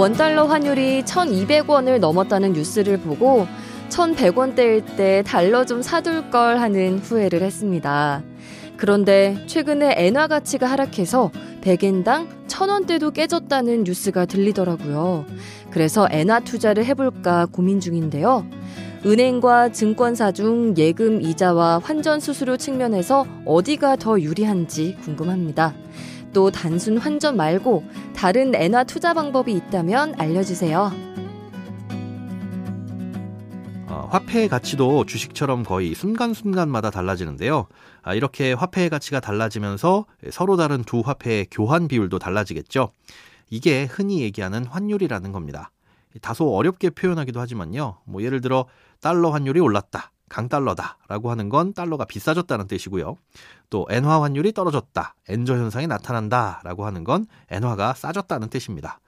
원달러 환율이 1,200원을 넘었다는 뉴스를 보고 1,100원대일 때 달러 좀 사둘 걸 하는 후회를 했습니다. 그런데 최근에 엔화 가치가 하락해서 100엔당 1,000원대도 깨졌다는 뉴스가 들리더라고요. 그래서 엔화 투자를 해볼까 고민 중인데요. 은행과 증권사 중 예금 이자와 환전 수수료 측면에서 어디가 더 유리한지 궁금합니다. 또 단순 환전 말고 다른 엔화 투자 방법이 있다면 알려주세요. 어, 화폐의 가치도 주식처럼 거의 순간순간마다 달라지는데요. 아, 이렇게 화폐의 가치가 달라지면서 서로 다른 두 화폐의 교환 비율도 달라지겠죠. 이게 흔히 얘기하는 환율이라는 겁니다. 다소 어렵게 표현하기도 하지만요. 뭐 예를 들어 달러 환율이 올랐다. 강달러다라고 하는 건 달러가 비싸졌다는 뜻이고요. 또 엔화 환율이 떨어졌다. 엔저 현상이 나타난다라고 하는 건 엔화가 싸졌다는 뜻입니다.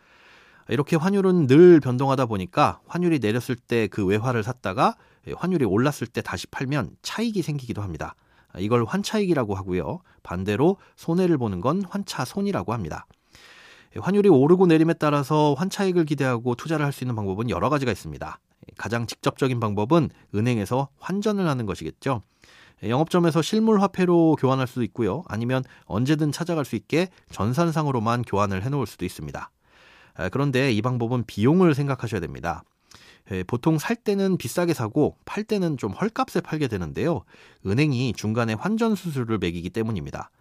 이렇게 환율은 늘 변동하다 보니까 환율이 내렸을 때 그 외화를 샀다가 환율이 올랐을 때 다시 팔면 차익이 생기기도 합니다. 이걸 환차익이라고 하고요. 반대로 손해를 보는 건 환차손이라고 합니다. 환율이 오르고 내림에 따라서 환차익을 기대하고 투자를 할 수 있는 방법은 여러 가지가 있습니다. 가장 직접적인 방법은 은행에서 환전을 하는 것이겠죠. 영업점에서 실물 화폐로 교환할 수도 있고요. 아니면 언제든 찾아갈 수 있게 전산상으로만 교환을 해놓을 수도 있습니다. 그런데 이 방법은 비용을 생각하셔야 됩니다. 보통 살 때는 비싸게 사고 팔 때는 좀 헐값에 팔게 되는데요. 은행이 중간에 환전 수수료를 매기기 때문입니다.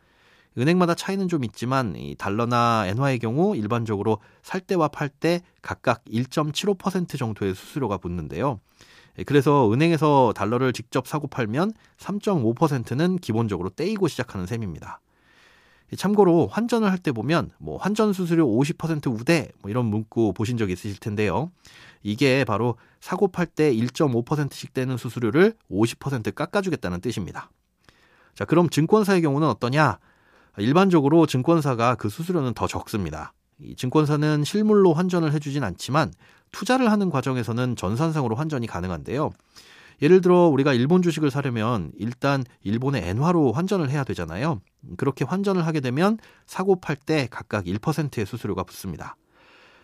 은행마다 차이는 좀 있지만 이 달러나 엔화의 경우 일반적으로 살 때와 팔 때 각각 1.75% 정도의 수수료가 붙는데요. 그래서 은행에서 달러를 직접 사고 팔면 3.5%는 기본적으로 떼이고 시작하는 셈입니다. 참고로 환전을 할 때 보면 뭐 환전 수수료 50% 우대 뭐 이런 문구 보신 적 있으실 텐데요. 이게 바로 사고 팔 때 1.5%씩 떼는 수수료를 50% 깎아주겠다는 뜻입니다. 자, 그럼 증권사의 경우는 어떠냐? 일반적으로 증권사가 그 수수료는 더 적습니다. 이 증권사는 실물로 환전을 해주진 않지만 투자를 하는 과정에서는 전산상으로 환전이 가능한데요. 예를 들어 우리가 일본 주식을 사려면 일단 일본의 엔화로 환전을 해야 되잖아요. 그렇게 환전을 하게 되면 사고 팔 때 각각 1%의 수수료가 붙습니다.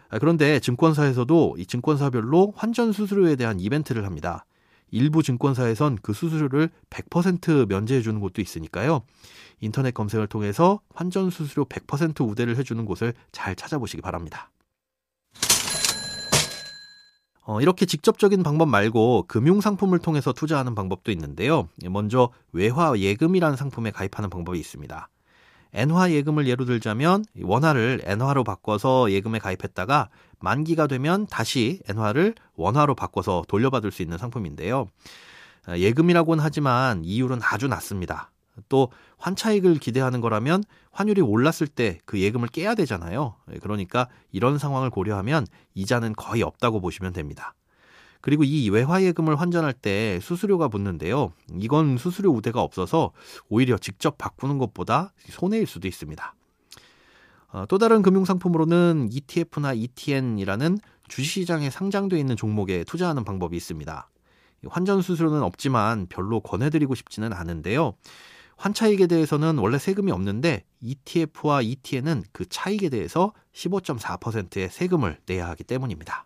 아, 그런데 증권사에서도 이 증권사별로 환전 수수료에 대한 이벤트를 합니다. 일부 증권사에선 그 수수료를 100% 면제해 주는 곳도 있으니까요. 인터넷 검색을 통해서 환전 수수료 100% 우대를 해 주는 곳을 잘 찾아보시기 바랍니다. 어, 이렇게 직접적인 방법 말고 금융 상품을 통해서 투자하는 방법도 있는데요. 먼저 외화 예금이라는 상품에 가입하는 방법이 있습니다. 엔화 예금을 예로 들자면 원화를 엔화로 바꿔서 예금에 가입했다가 만기가 되면 다시 엔화를 원화로 바꿔서 돌려받을 수 있는 상품인데요. 예금이라고는 하지만 이율은 아주 낮습니다. 또 환차익을 기대하는 거라면 환율이 올랐을 때 그 예금을 깨야 되잖아요. 그러니까 이런 상황을 고려하면 이자는 거의 없다고 보시면 됩니다. 그리고 이 외화 예금을 환전할 때 수수료가 붙는데요. 이건 수수료 우대가 없어서 오히려 직접 바꾸는 것보다 손해일 수도 있습니다. 어, 또 다른 금융상품으로는 ETF나 ETN이라는 주식시장에 상장되어 있는 종목에 투자하는 방법이 있습니다. 환전 수수료는 없지만 별로 권해드리고 싶지는 않은데요. 환차익에 대해서는 원래 세금이 없는데 ETF와 ETN은 그 차익에 대해서 15.4%의 세금을 내야 하기 때문입니다.